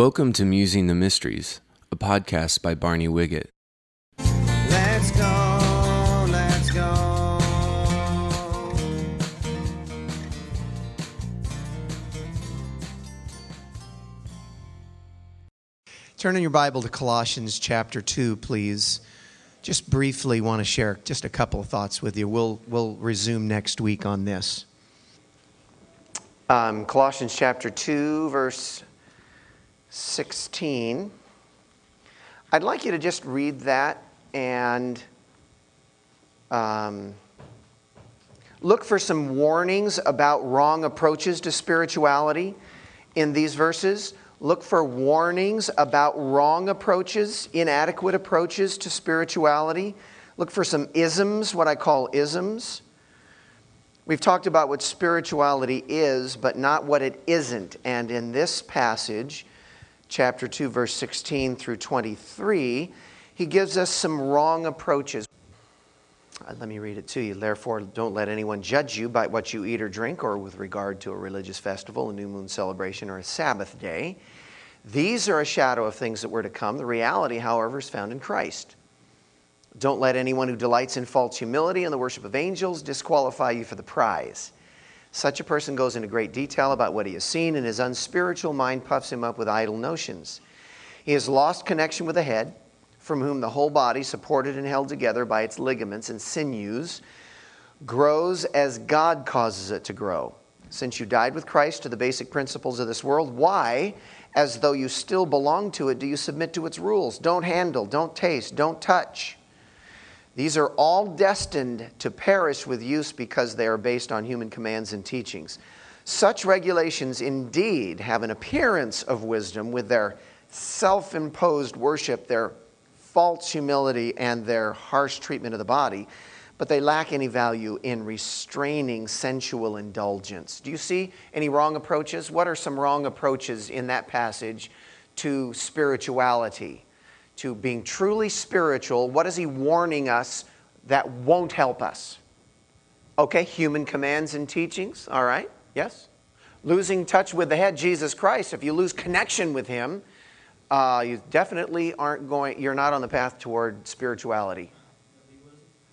Welcome to Musing the Mysteries, a podcast by Barney Wiggett. Let's go, let's go. Turn in your Bible to Colossians chapter 2, please. Just briefly want to share just a couple of thoughts with you. We'll, we'll resume next week on this. Um, Colossians chapter 2, verse 16. I'd like you to just read that and um, look for some warnings about wrong approaches to spirituality in these verses. Look for warnings about wrong approaches, inadequate approaches to spirituality. Look for some isms, what I call isms. We've talked about what spirituality is, but not what it isn't. And in this passage, chapter 2, verse 16 through 23, he gives us some wrong approaches. Uh, Let me read it to you. Therefore, don't let anyone judge you by what you eat or drink, or with regard to a religious festival, a new moon celebration, or a Sabbath day. These are a shadow of things that were to come. The reality, however, is found in Christ. Don't let anyone who delights in false humility and the worship of angels disqualify you for the prize. Such a person goes into great detail about what he has seen, and his unspiritual mind puffs him up with idle notions. He has lost connection with the head, from whom the whole body, supported and held together by its ligaments and sinews, grows as God causes it to grow. Since you died with Christ to the basic principles of this world, why, as though you still belong to it, do you submit to its rules? Don't handle, don't taste, don't touch. These are all destined to perish with use because they are based on human commands and teachings. Such regulations indeed have an appearance of wisdom with their self imposed worship, their false humility, and their harsh treatment of the body, but they lack any value in restraining sensual indulgence. Do you see any wrong approaches? What are some wrong approaches in that passage to spirituality? To being truly spiritual, what is he warning us that won't help us? Okay, human commands and teachings, all right, yes. Losing touch with the head, Jesus Christ. If you lose connection with him, uh, you definitely aren't going, you're not on the path toward spirituality.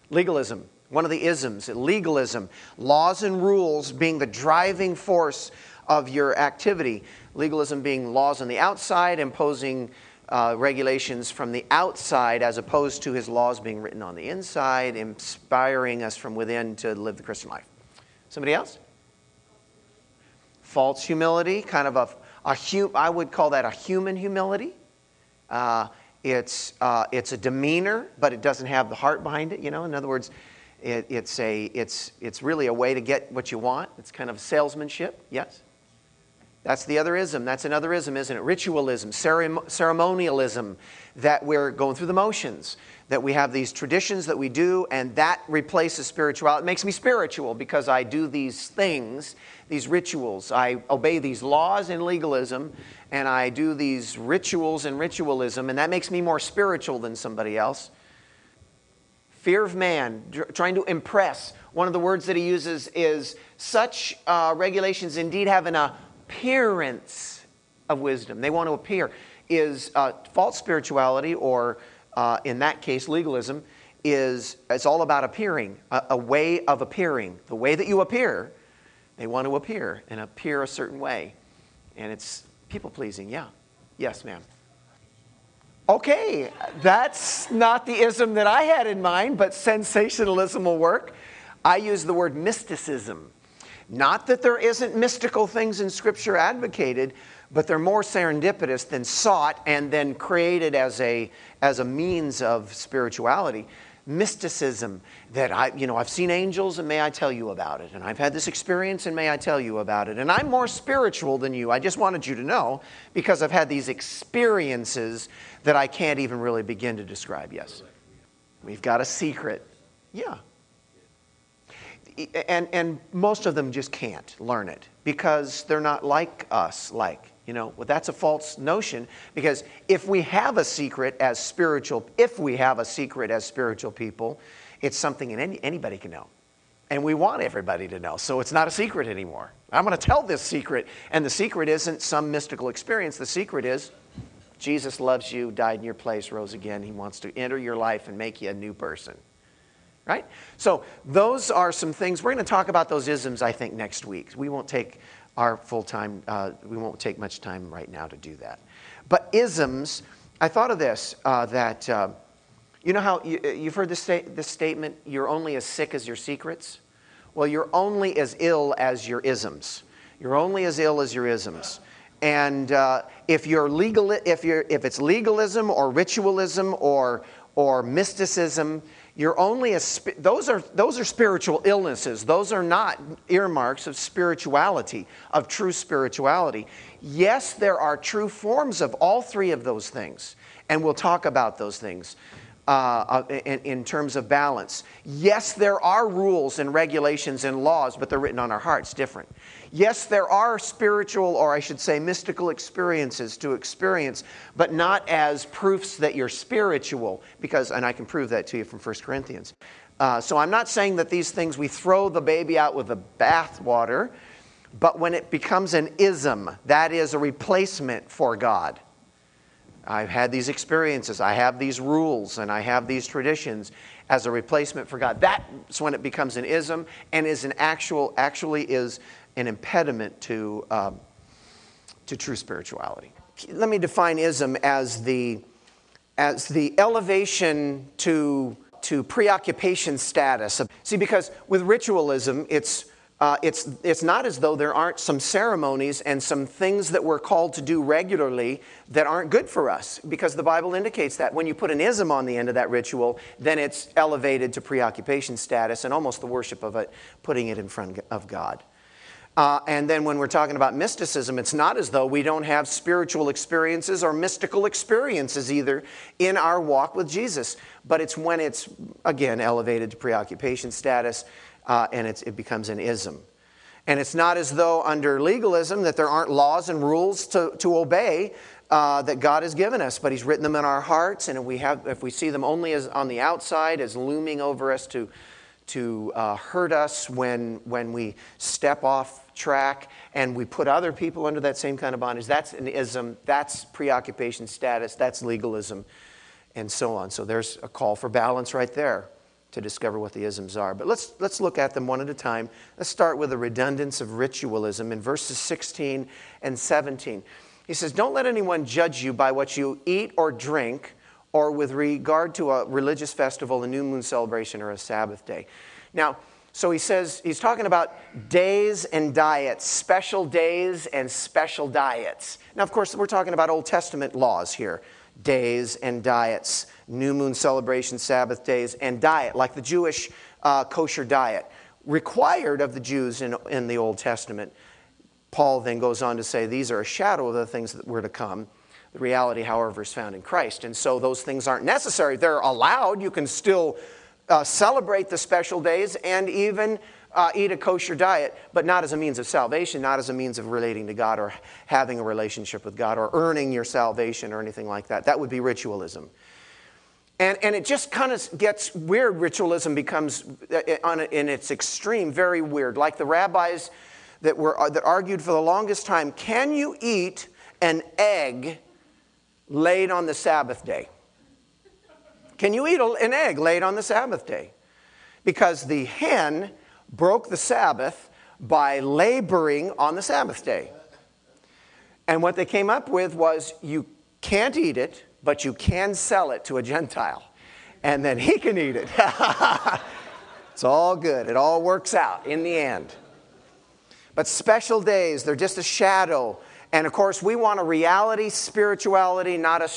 Legalism, one of the isms, legalism, laws and rules being the driving force of your activity. Legalism being laws on the outside, imposing uh, regulations from the outside as opposed to his laws being written on the inside, inspiring us from within to live the Christian life. Somebody else? False humility, kind of a, a hu- I would call that a human humility. Uh, it's, uh, it's a demeanor, but it doesn't have the heart behind it. You know, in other words, it, it's, a, it's, it's really a way to get what you want. It's kind of salesmanship. Yes? That's the other ism. That's another ism, isn't it? Ritualism, ceremonialism, that we're going through the motions, that we have these traditions that we do, and that replaces spirituality. It makes me spiritual because I do these things, these rituals. I obey these laws in legalism, and I do these rituals in ritualism, and that makes me more spiritual than somebody else. Fear of man, trying to impress. One of the words that he uses is such uh, regulations indeed have an appearance of wisdom. They want to appear. Is uh, false spirituality, or uh, in that case, legalism, is it's all about appearing, a, a way of appearing. The way that you appear, they want to appear and appear a certain way. And it's people pleasing, yeah. Yes, ma'am. Okay, that's not the ism that I had in mind, but sensationalism will work. I use the word mysticism. Not that there isn't mystical things in Scripture advocated, but they're more serendipitous than sought and then created as a, as a means of spirituality. Mysticism that I, you know, I've seen angels and may I tell you about it. And I've had this experience and may I tell you about it. And I'm more spiritual than you. I just wanted you to know because I've had these experiences that I can't even really begin to describe. Yes. We've got a secret. Yeah and, and most of them just can't learn it because they're not like us, like, you know, well, that's a false notion because if we have a secret as spiritual, if we have a secret as spiritual people, it's something any, anybody can know. And we want everybody to know. So it's not a secret anymore. I'm going to tell this secret. And the secret isn't some mystical experience. The secret is Jesus loves you, died in your place, rose again. He wants to enter your life and make you a new person. Right? So those are some things. We're going to talk about those isms, I think, next week. We won't take our full time, uh, we won't take much time right now to do that. But isms, I thought of this uh, that, uh, you know how you, have heard this, sta- this statement, you're only as sick as your secrets? Well, you're only as ill as your isms. You're only as ill as your isms. And uh, if, you're legal, if, you're, if it's legalism or ritualism or, or mysticism, you're only a, those are, those are spiritual illnesses. Those are not earmarks of spirituality, of true spirituality. Yes, there are true forms of all three of those things, and we'll talk about those things. Uh, in, in, terms of balance. Yes, there are rules and regulations and laws, but they're written on our hearts different. Yes, there are spiritual, or I should say, mystical experiences to experience, but not as proofs that you're spiritual, because, and I can prove that to you from 1 Corinthians. Uh, so I'm not saying that these things we throw the baby out with the bathwater, but when it becomes an ism, that is a replacement for God. I've had these experiences, I have these rules, and I have these traditions as a replacement for God. That's when it becomes an ism and is an actual, actually is an impediment to, um, to true spirituality. Let me define ism as the, as the elevation to, to preoccupation status. See, because with ritualism, it's, uh, it's, it's not as though there aren't some ceremonies and some things that we're called to do regularly that aren't good for us, because the Bible indicates that. When you put an ism on the end of that ritual, then it's elevated to preoccupation status and almost the worship of it, putting it in front of God. Uh, and then when we're talking about mysticism, it's not as though we don't have spiritual experiences or mystical experiences either in our walk with Jesus. But it's when it's, again, elevated to preoccupation status uh, and it becomes an ism. And it's not as though under legalism that there aren't laws and rules to, to obey uh, that God has given us, but He's written them in our hearts. And if we, have, if we see them only as on the outside, as looming over us to, to uh, hurt us when, when we step off track and we put other people under that same kind of bondage. That's an ism, that's preoccupation status, that's legalism, and so on. So there's a call for balance right there to discover what the isms are. But let's, let's look at them one at a time. Let's start with the redundance of ritualism in verses 16 and 17. He says, Don't let anyone judge you by what you eat or drink, or with regard to a religious festival, a new moon celebration, or a Sabbath day. Now, so he says, he's talking about days and diets, special days and special diets. Now, of course, we're talking about Old Testament laws here days and diets, new moon celebration, Sabbath days, and diet, like the Jewish uh, kosher diet, required of the Jews in, in the Old Testament. Paul then goes on to say these are a shadow of the things that were to come. The reality, however, is found in Christ. And so those things aren't necessary. They're allowed. You can still uh, celebrate the special days and even uh, eat a kosher diet, but not as a means of salvation, not as a means of relating to God or having a relationship with God or earning your salvation or anything like that. That would be ritualism. And, and it just kind of gets weird. Ritualism becomes, uh, in its extreme, very weird. Like the rabbis that, were, uh, that argued for the longest time can you eat an egg laid on the Sabbath day? Can you eat an egg laid on the Sabbath day? Because the hen broke the Sabbath by laboring on the Sabbath day. And what they came up with was you can't eat it, but you can sell it to a Gentile. And then he can eat it. it's all good, it all works out in the end. But special days, they're just a shadow. And of course, we want a reality spirituality, not a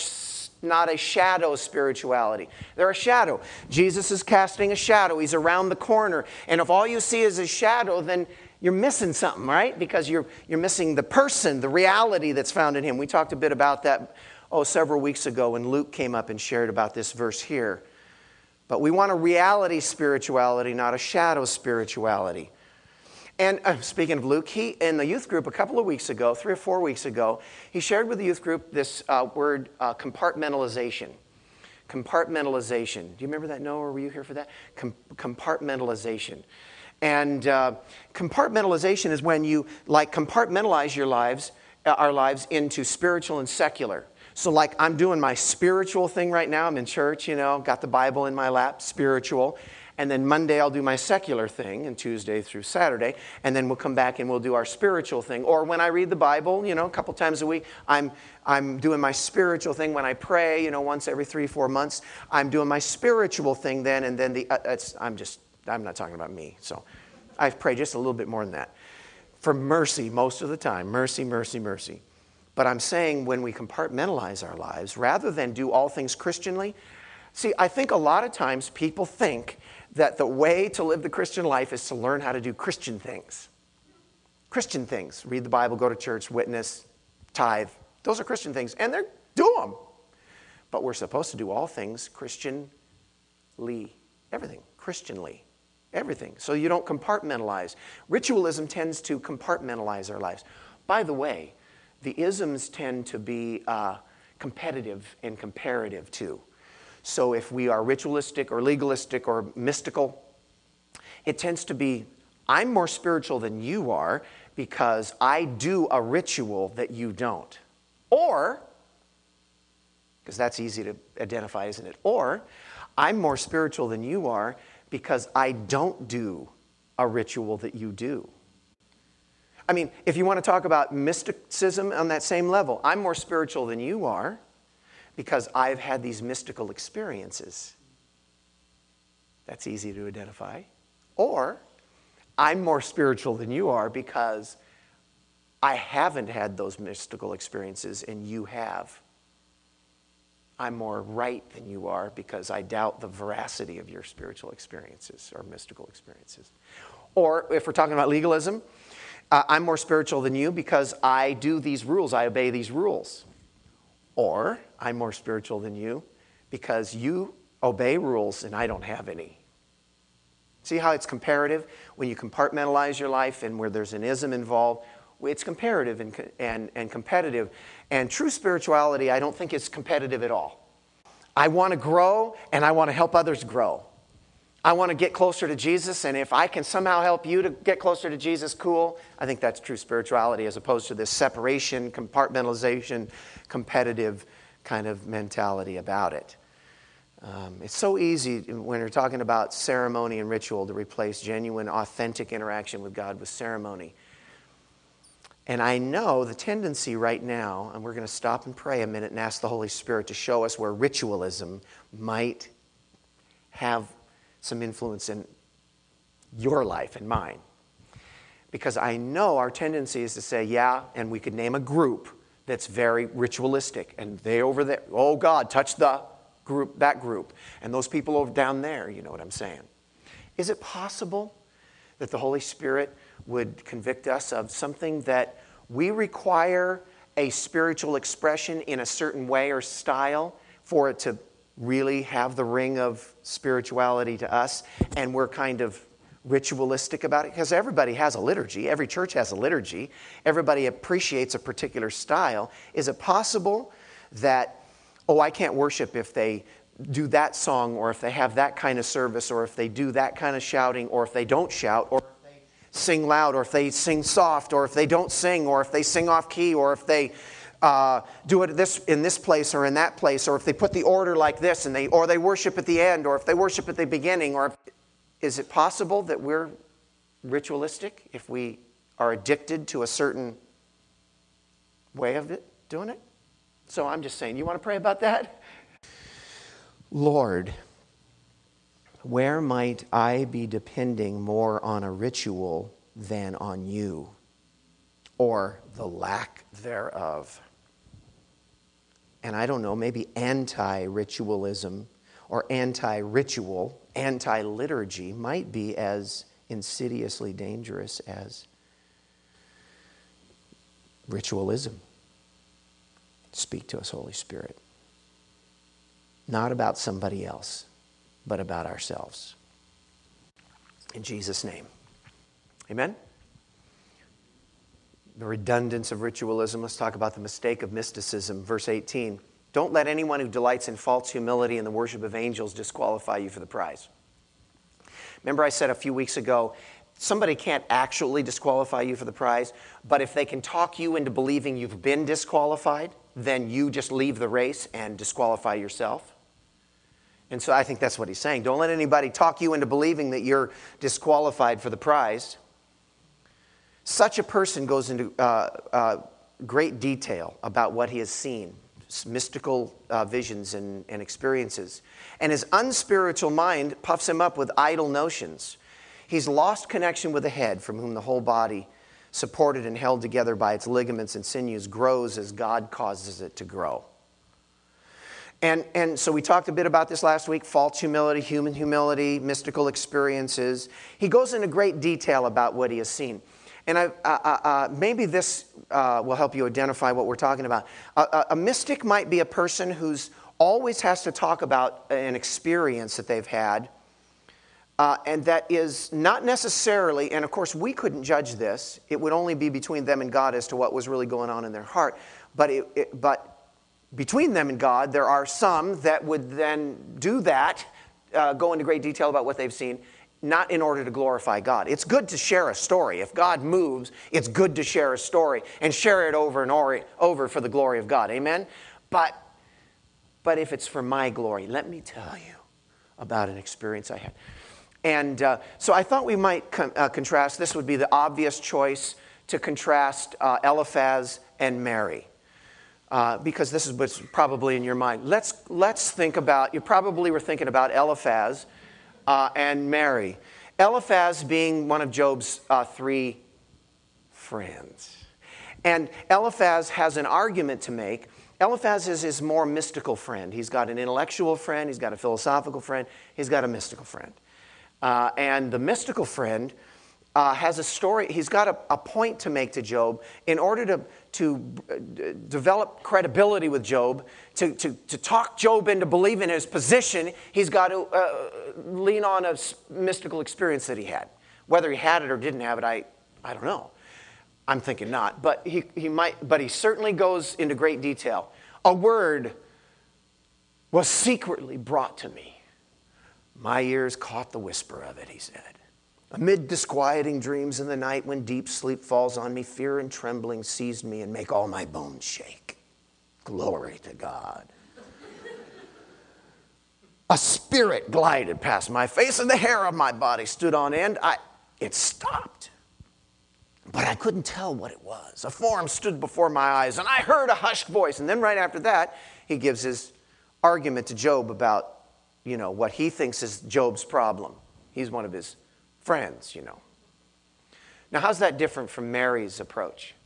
not a shadow spirituality. They're a shadow. Jesus is casting a shadow. He's around the corner. And if all you see is a shadow, then you're missing something, right? Because you're, you're missing the person, the reality that's found in him. We talked a bit about that, oh, several weeks ago when Luke came up and shared about this verse here. But we want a reality spirituality, not a shadow spirituality. And uh, speaking of Luke, he, in the youth group a couple of weeks ago, three or four weeks ago, he shared with the youth group this uh, word uh, compartmentalization. Compartmentalization. Do you remember that, Noah? Were you here for that? Com- compartmentalization. And uh, compartmentalization is when you like compartmentalize your lives, uh, our lives into spiritual and secular. So, like, I'm doing my spiritual thing right now. I'm in church, you know, got the Bible in my lap, spiritual. And then Monday, I'll do my secular thing, and Tuesday through Saturday. And then we'll come back and we'll do our spiritual thing. Or when I read the Bible, you know, a couple times a week, I'm, I'm doing my spiritual thing. When I pray, you know, once every three, four months, I'm doing my spiritual thing then. And then the, uh, I'm just, I'm not talking about me. So I pray just a little bit more than that. For mercy most of the time. Mercy, mercy, mercy. But I'm saying when we compartmentalize our lives, rather than do all things Christianly, see, I think a lot of times people think that the way to live the Christian life is to learn how to do Christian things. Christian things. Read the Bible, go to church, witness, tithe. Those are Christian things, and they're do them. But we're supposed to do all things Christianly. Everything Christianly. Everything. So you don't compartmentalize. Ritualism tends to compartmentalize our lives. By the way, the isms tend to be uh, competitive and comparative too. So if we are ritualistic or legalistic or mystical, it tends to be I'm more spiritual than you are because I do a ritual that you don't. Or, because that's easy to identify, isn't it? Or, I'm more spiritual than you are because I don't do a ritual that you do. I mean, if you want to talk about mysticism on that same level, I'm more spiritual than you are because I've had these mystical experiences. That's easy to identify. Or I'm more spiritual than you are because I haven't had those mystical experiences and you have. I'm more right than you are because I doubt the veracity of your spiritual experiences or mystical experiences. Or if we're talking about legalism, uh, I'm more spiritual than you because I do these rules, I obey these rules. Or I'm more spiritual than you because you obey rules and I don't have any. See how it's comparative? When you compartmentalize your life and where there's an ism involved, it's comparative and, and, and competitive. And true spirituality, I don't think it's competitive at all. I want to grow and I want to help others grow. I want to get closer to Jesus, and if I can somehow help you to get closer to Jesus, cool. I think that's true spirituality as opposed to this separation, compartmentalization, competitive kind of mentality about it. Um, it's so easy when you're talking about ceremony and ritual to replace genuine, authentic interaction with God with ceremony. And I know the tendency right now, and we're going to stop and pray a minute and ask the Holy Spirit to show us where ritualism might have some influence in your life and mine. Because I know our tendency is to say, yeah, and we could name a group that's very ritualistic, and they over there, oh God, touch the group, that group, and those people over down there, you know what I'm saying. Is it possible that the Holy Spirit would convict us of something that we require a spiritual expression in a certain way or style for it to really have the ring of spirituality to us, and we're kind of ritualistic about it because everybody has a liturgy. Every church has a liturgy. Everybody appreciates a particular style. Is it possible that, oh, I can't worship if they do that song or if they have that kind of service or if they do that kind of shouting or if they don't shout or sing loud or if they sing soft or if they don't sing or if they sing off key or if they uh, do it this, in this place or in that place, or if they put the order like this, and they, or they worship at the end, or if they worship at the beginning, or if, is it possible that we're ritualistic if we are addicted to a certain way of it, doing it? So I'm just saying, you want to pray about that? Lord, where might I be depending more on a ritual than on you, or the lack thereof? and I don't know, maybe anti ritualism or anti ritual, anti liturgy might be as insidiously dangerous as ritualism. Speak to us, Holy Spirit. Not about somebody else, but about ourselves. In Jesus' name. Amen the redundance of ritualism. Let's talk about the mistake of mysticism. Verse 18 Don't let anyone who delights in false humility and the worship of angels disqualify you for the prize. Remember, I said a few weeks ago, somebody can't actually disqualify you for the prize, but if they can talk you into believing you've been disqualified, then you just leave the race and disqualify yourself. And so I think that's what he's saying. Don't let anybody talk you into believing that you're disqualified for the prize. Such a person goes into uh, uh, great detail about what he has seen, mystical uh, visions and, and experiences. And his unspiritual mind puffs him up with idle notions. He's lost connection with the head, from whom the whole body, supported and held together by its ligaments and sinews, grows as God causes it to grow. And, and so we talked a bit about this last week false humility, human humility, mystical experiences. He goes into great detail about what he has seen. And I, uh, uh, uh, maybe this uh, will help you identify what we're talking about. A, a, mystic might be a person who's always has to talk about an experience that they've had, uh, and that is not necessarily, and of course we couldn't judge this, it would only be between them and God as to what was really going on in their heart. But, it, it, but between them and God, there are some that would then do that, uh, go into great detail about what they've seen, not in order to glorify God. It's good to share a story. If God moves, it's good to share a story and share it over and over for the glory of God. Amen? But, but if it's for my glory, let me tell you about an experience I had. And uh, so I thought we might con- uh, contrast, this would be the obvious choice to contrast uh, Eliphaz and Mary uh, because this is what's probably in your mind. Let's, let's think about, you probably were thinking about Eliphaz uh, and Mary. Eliphaz being one of Job's uh, three friends. And Eliphaz has an argument to make. Eliphaz is his more mystical friend. He's got an intellectual friend, he's got a philosophical friend, he's got a mystical friend. Uh, and the mystical friend uh, has a story, he's got a, a, point to make to Job in order to, to uh, develop credibility with Job, to, to, to talk Job into believing his position, he's got to uh, lean on a mystical experience that he had. Whether he had it or didn't have it, I, I don't know. I'm thinking not, but he, he might, but he certainly goes into great detail. A word was secretly brought to me. My ears caught the whisper of it, he said. Amid disquieting dreams in the night, when deep sleep falls on me, fear and trembling seized me and make all my bones shake. Glory to God. A spirit glided past my face, and the hair of my body stood on end. I, it stopped, but I couldn't tell what it was. A form stood before my eyes, and I heard a hushed voice. And then, right after that, he gives his argument to Job about, you know, what he thinks is Job's problem. He's one of his friends, you know. Now, how's that different from Mary's approach?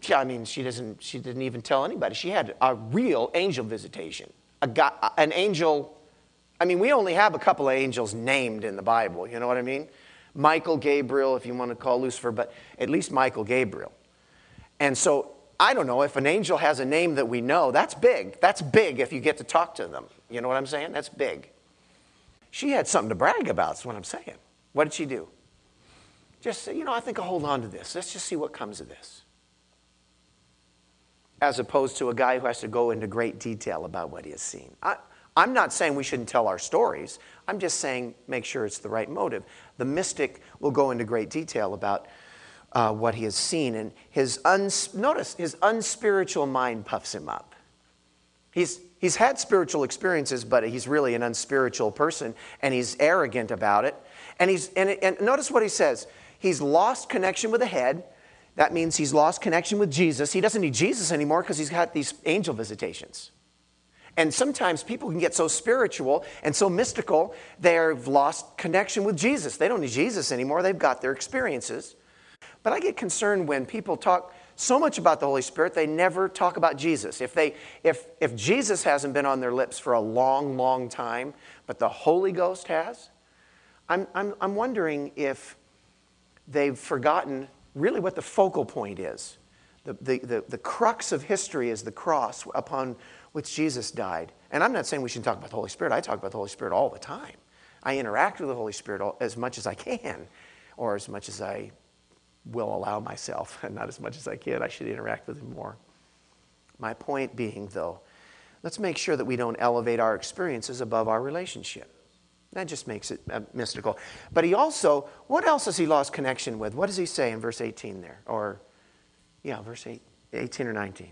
Yeah, I mean, she doesn't. She didn't even tell anybody. She had a real angel visitation. A guy, an angel. I mean, we only have a couple of angels named in the Bible. You know what I mean? Michael, Gabriel, if you want to call Lucifer, but at least Michael, Gabriel. And so I don't know if an angel has a name that we know. That's big. That's big if you get to talk to them. You know what I'm saying? That's big. She had something to brag about. Is what I'm saying. What did she do? Just say, you know, I think I'll hold on to this. Let's just see what comes of this. As opposed to a guy who has to go into great detail about what he has seen. I, I'm not saying we shouldn't tell our stories. I'm just saying make sure it's the right motive. The mystic will go into great detail about uh, what he has seen, and his uns- notice his unspiritual mind puffs him up. He's he's had spiritual experiences, but he's really an unspiritual person, and he's arrogant about it. And, he's, and, and notice what he says. He's lost connection with the head. That means he's lost connection with Jesus. He doesn't need Jesus anymore because he's got these angel visitations. And sometimes people can get so spiritual and so mystical, they've lost connection with Jesus. They don't need Jesus anymore, they've got their experiences. But I get concerned when people talk so much about the Holy Spirit, they never talk about Jesus. If, they, if, if Jesus hasn't been on their lips for a long, long time, but the Holy Ghost has, I'm, I'm, I'm wondering if they've forgotten really what the focal point is. The, the, the, the, crux of history is the cross upon which Jesus died. And I'm not saying we shouldn't talk about the Holy Spirit. I talk about the Holy Spirit all the time. I interact with the Holy Spirit all, as much as I can, or as much as I will allow myself, and not as much as I can. I should interact with Him more. My point being, though, let's make sure that we don't elevate our experiences above our relationship. That just makes it uh, mystical. But he also, what else has he lost connection with? What does he say in verse 18 there? Or, yeah, verse 8, 18 or 19.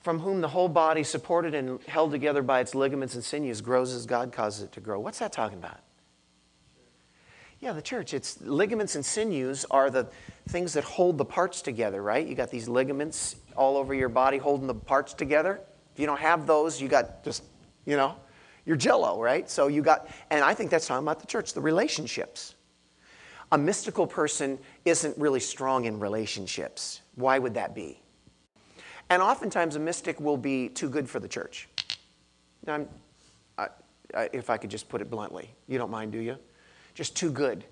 From whom the whole body, supported and held together by its ligaments and sinews, grows as God causes it to grow. What's that talking about? Yeah, the church. It's ligaments and sinews are the things that hold the parts together, right? You got these ligaments all over your body holding the parts together. If you don't have those, you got just, you know, you're jello, right? So you got, and I think that's talking about the church, the relationships. A mystical person isn't really strong in relationships. Why would that be? And oftentimes a mystic will be too good for the church. I, I, if I could just put it bluntly. You don't mind, do you? Just too good.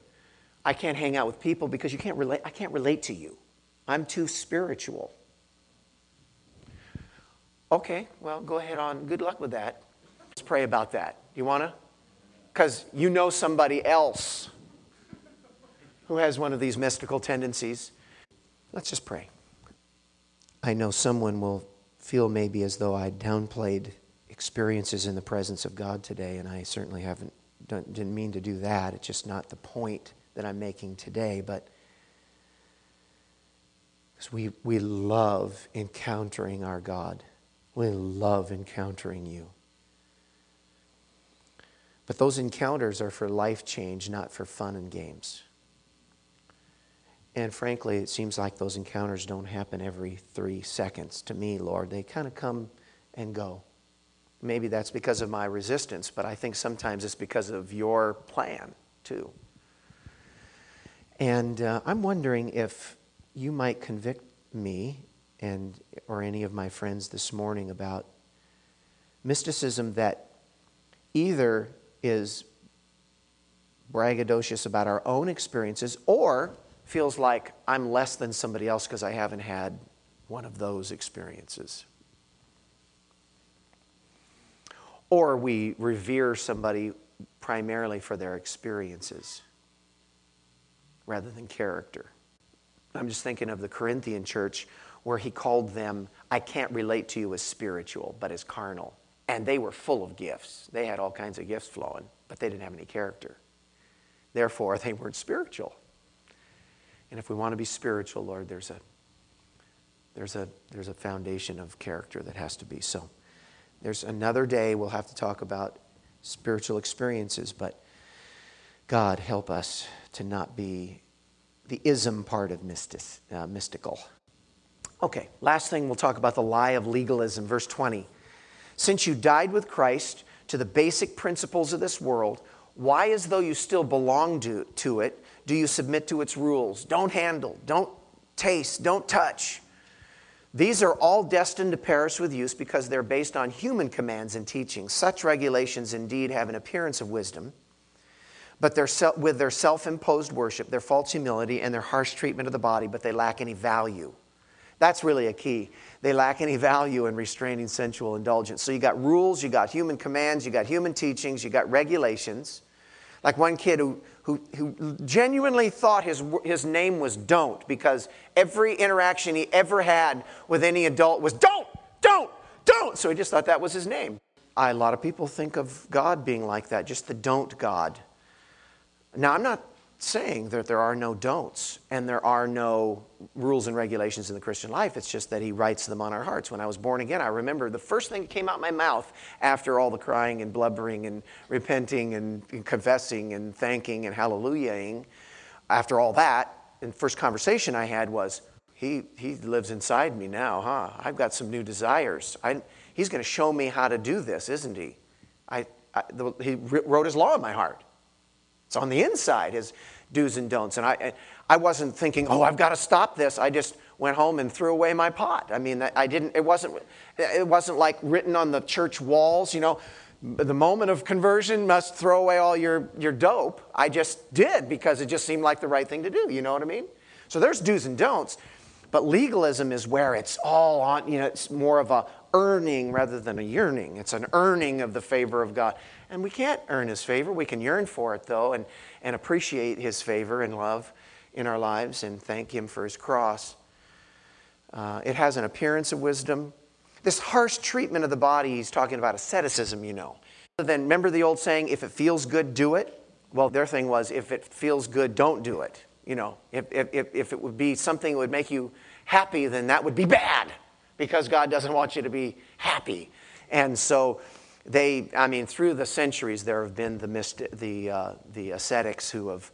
I can't hang out with people because you can't relate, I can't relate to you. I'm too spiritual. Okay, well, go ahead on. Good luck with that. Let's pray about that. You want to? Because you know somebody else who has one of these mystical tendencies. Let's just pray. I know someone will feel maybe as though I downplayed experiences in the presence of God today, and I certainly haven't didn't mean to do that. It's just not the point that I'm making today. But because we, we love encountering our God, we love encountering you. But those encounters are for life change, not for fun and games. And frankly, it seems like those encounters don't happen every three seconds to me, Lord. They kind of come and go. Maybe that's because of my resistance, but I think sometimes it's because of your plan too. And uh, I'm wondering if you might convict me and or any of my friends this morning about mysticism that either is braggadocious about our own experiences or feels like I'm less than somebody else because I haven't had one of those experiences. Or we revere somebody primarily for their experiences rather than character. I'm just thinking of the Corinthian church where he called them, I can't relate to you as spiritual, but as carnal. And they were full of gifts. They had all kinds of gifts flowing, but they didn't have any character. Therefore, they weren't spiritual. And if we want to be spiritual, Lord, there's a, there's a, there's a foundation of character that has to be. So, there's another day we'll have to talk about spiritual experiences, but God, help us to not be the ism part of uh, mystical. Okay, last thing we'll talk about the lie of legalism, verse 20. Since you died with Christ to the basic principles of this world, why, as though you still belong to, to it, do you submit to its rules? Don't handle, don't taste, don't touch. These are all destined to perish with use because they're based on human commands and teachings. Such regulations indeed have an appearance of wisdom, but they're with their self imposed worship, their false humility, and their harsh treatment of the body, but they lack any value. That's really a key. They lack any value in restraining sensual indulgence. So you got rules, you got human commands, you got human teachings, you got regulations. Like one kid who, who, who genuinely thought his, his name was Don't because every interaction he ever had with any adult was Don't, Don't, Don't. So he just thought that was his name. I, a lot of people think of God being like that, just the Don't God. Now, I'm not saying that there are no don'ts and there are no rules and regulations in the Christian life. It's just that He writes them on our hearts. When I was born again, I remember the first thing that came out my mouth after all the crying and blubbering and repenting and, confessing and thanking and hallelujahing, after all that, the first conversation I had was, he, he lives inside me now, huh? I've got some new desires. I, he's going to show me how to do this, isn't he? I, I the, he wrote his law in my heart. It's on the inside, his do's and don'ts. And I, I wasn't thinking, oh, I've got to stop this. I just went home and threw away my pot. I mean, I didn't, it wasn't, it wasn't like written on the church walls, you know, the moment of conversion must throw away all your, your dope. I just did because it just seemed like the right thing to do. You know what I mean? So there's do's and don'ts. But legalism is where it's all on, you know, it's more of a earning rather than a yearning. It's an earning of the favor of God. And we can't earn His favor. We can yearn for it, though, and, and appreciate His favor and love in our lives and thank Him for His cross. Uh, it has an appearance of wisdom. This harsh treatment of the body, he's talking about asceticism, you know. Then remember the old saying, if it feels good, do it? Well, their thing was, if it feels good, don't do it. You know, if, if, if it would be something that would make you happy, then that would be bad because God doesn't want you to be happy. And so they, I mean, through the centuries, there have been the, myst- the, uh, the ascetics who have,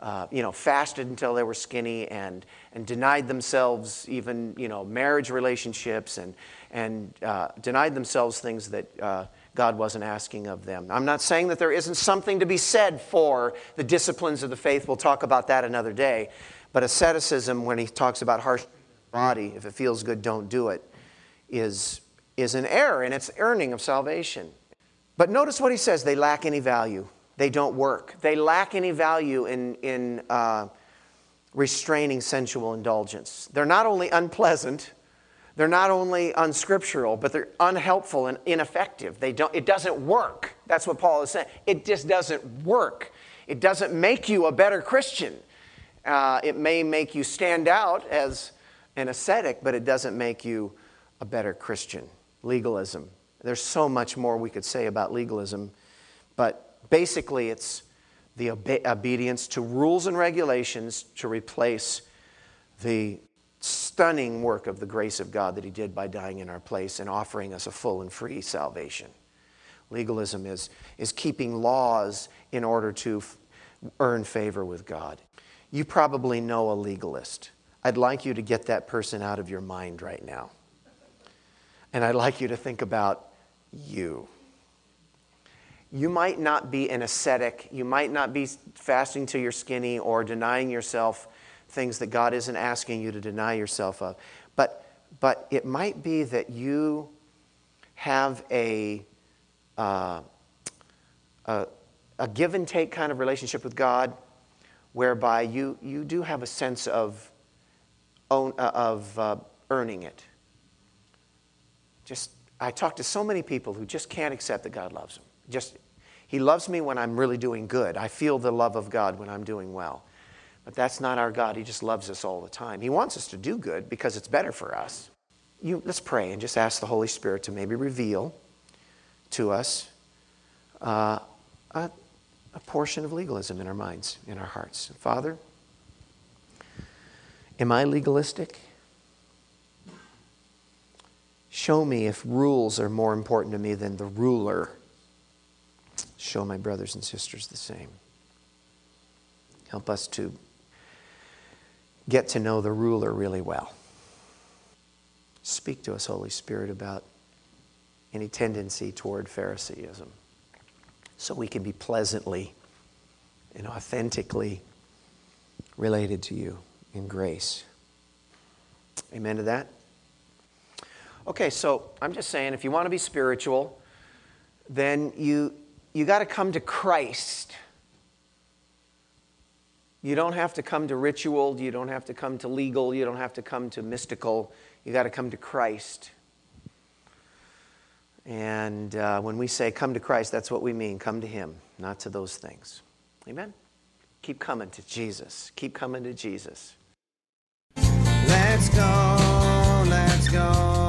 uh, you know, fasted until they were skinny and, and denied themselves even, you know, marriage relationships and, and uh, denied themselves things that uh, God wasn't asking of them. I'm not saying that there isn't something to be said for the disciplines of the faith. We'll talk about that another day. But asceticism, when he talks about harsh body, if it feels good, don't do it, is is an error in its earning of salvation. But notice what he says they lack any value, they don't work. They lack any value in, in uh, restraining sensual indulgence. They're not only unpleasant, they're not only unscriptural, but they're unhelpful and ineffective. They don't, it doesn't work. That's what Paul is saying. It just doesn't work. It doesn't make you a better Christian. Uh, it may make you stand out as an ascetic, but it doesn't make you a better Christian legalism. There's so much more we could say about legalism, but basically it's the obe- obedience to rules and regulations to replace the stunning work of the grace of God that He did by dying in our place and offering us a full and free salvation. Legalism is, is keeping laws in order to f- earn favor with God. You probably know a legalist. I'd like you to get that person out of your mind right now. And I'd like you to think about you. You might not be an ascetic. You might not be fasting till you're skinny or denying yourself things that God isn't asking you to deny yourself of. But, but it might be that you have a, uh, a, a give and take kind of relationship with God whereby you, you do have a sense of, own, uh, of uh, earning it. Just, I talk to so many people who just can't accept that God loves them. Just, He loves me when I'm really doing good. I feel the love of God when I'm doing well. But that's not our God. He just loves us all the time. He wants us to do good because it's better for us. You, let's pray and just ask the Holy Spirit to maybe reveal to us uh, a, a portion of legalism in our minds, in our hearts. Father, am I legalistic? Show me if rules are more important to me than the ruler. Show my brothers and sisters the same. Help us to get to know the ruler really well. Speak to us, Holy Spirit, about any tendency toward Phariseeism so we can be pleasantly and authentically related to you in grace. Amen to that? Okay, so I'm just saying if you want to be spiritual, then you, you got to come to Christ. You don't have to come to ritual, you don't have to come to legal, you don't have to come to mystical. You got to come to Christ. And uh, when we say come to Christ, that's what we mean come to Him, not to those things. Amen? Keep coming to Jesus. Keep coming to Jesus. Let's go, let's go.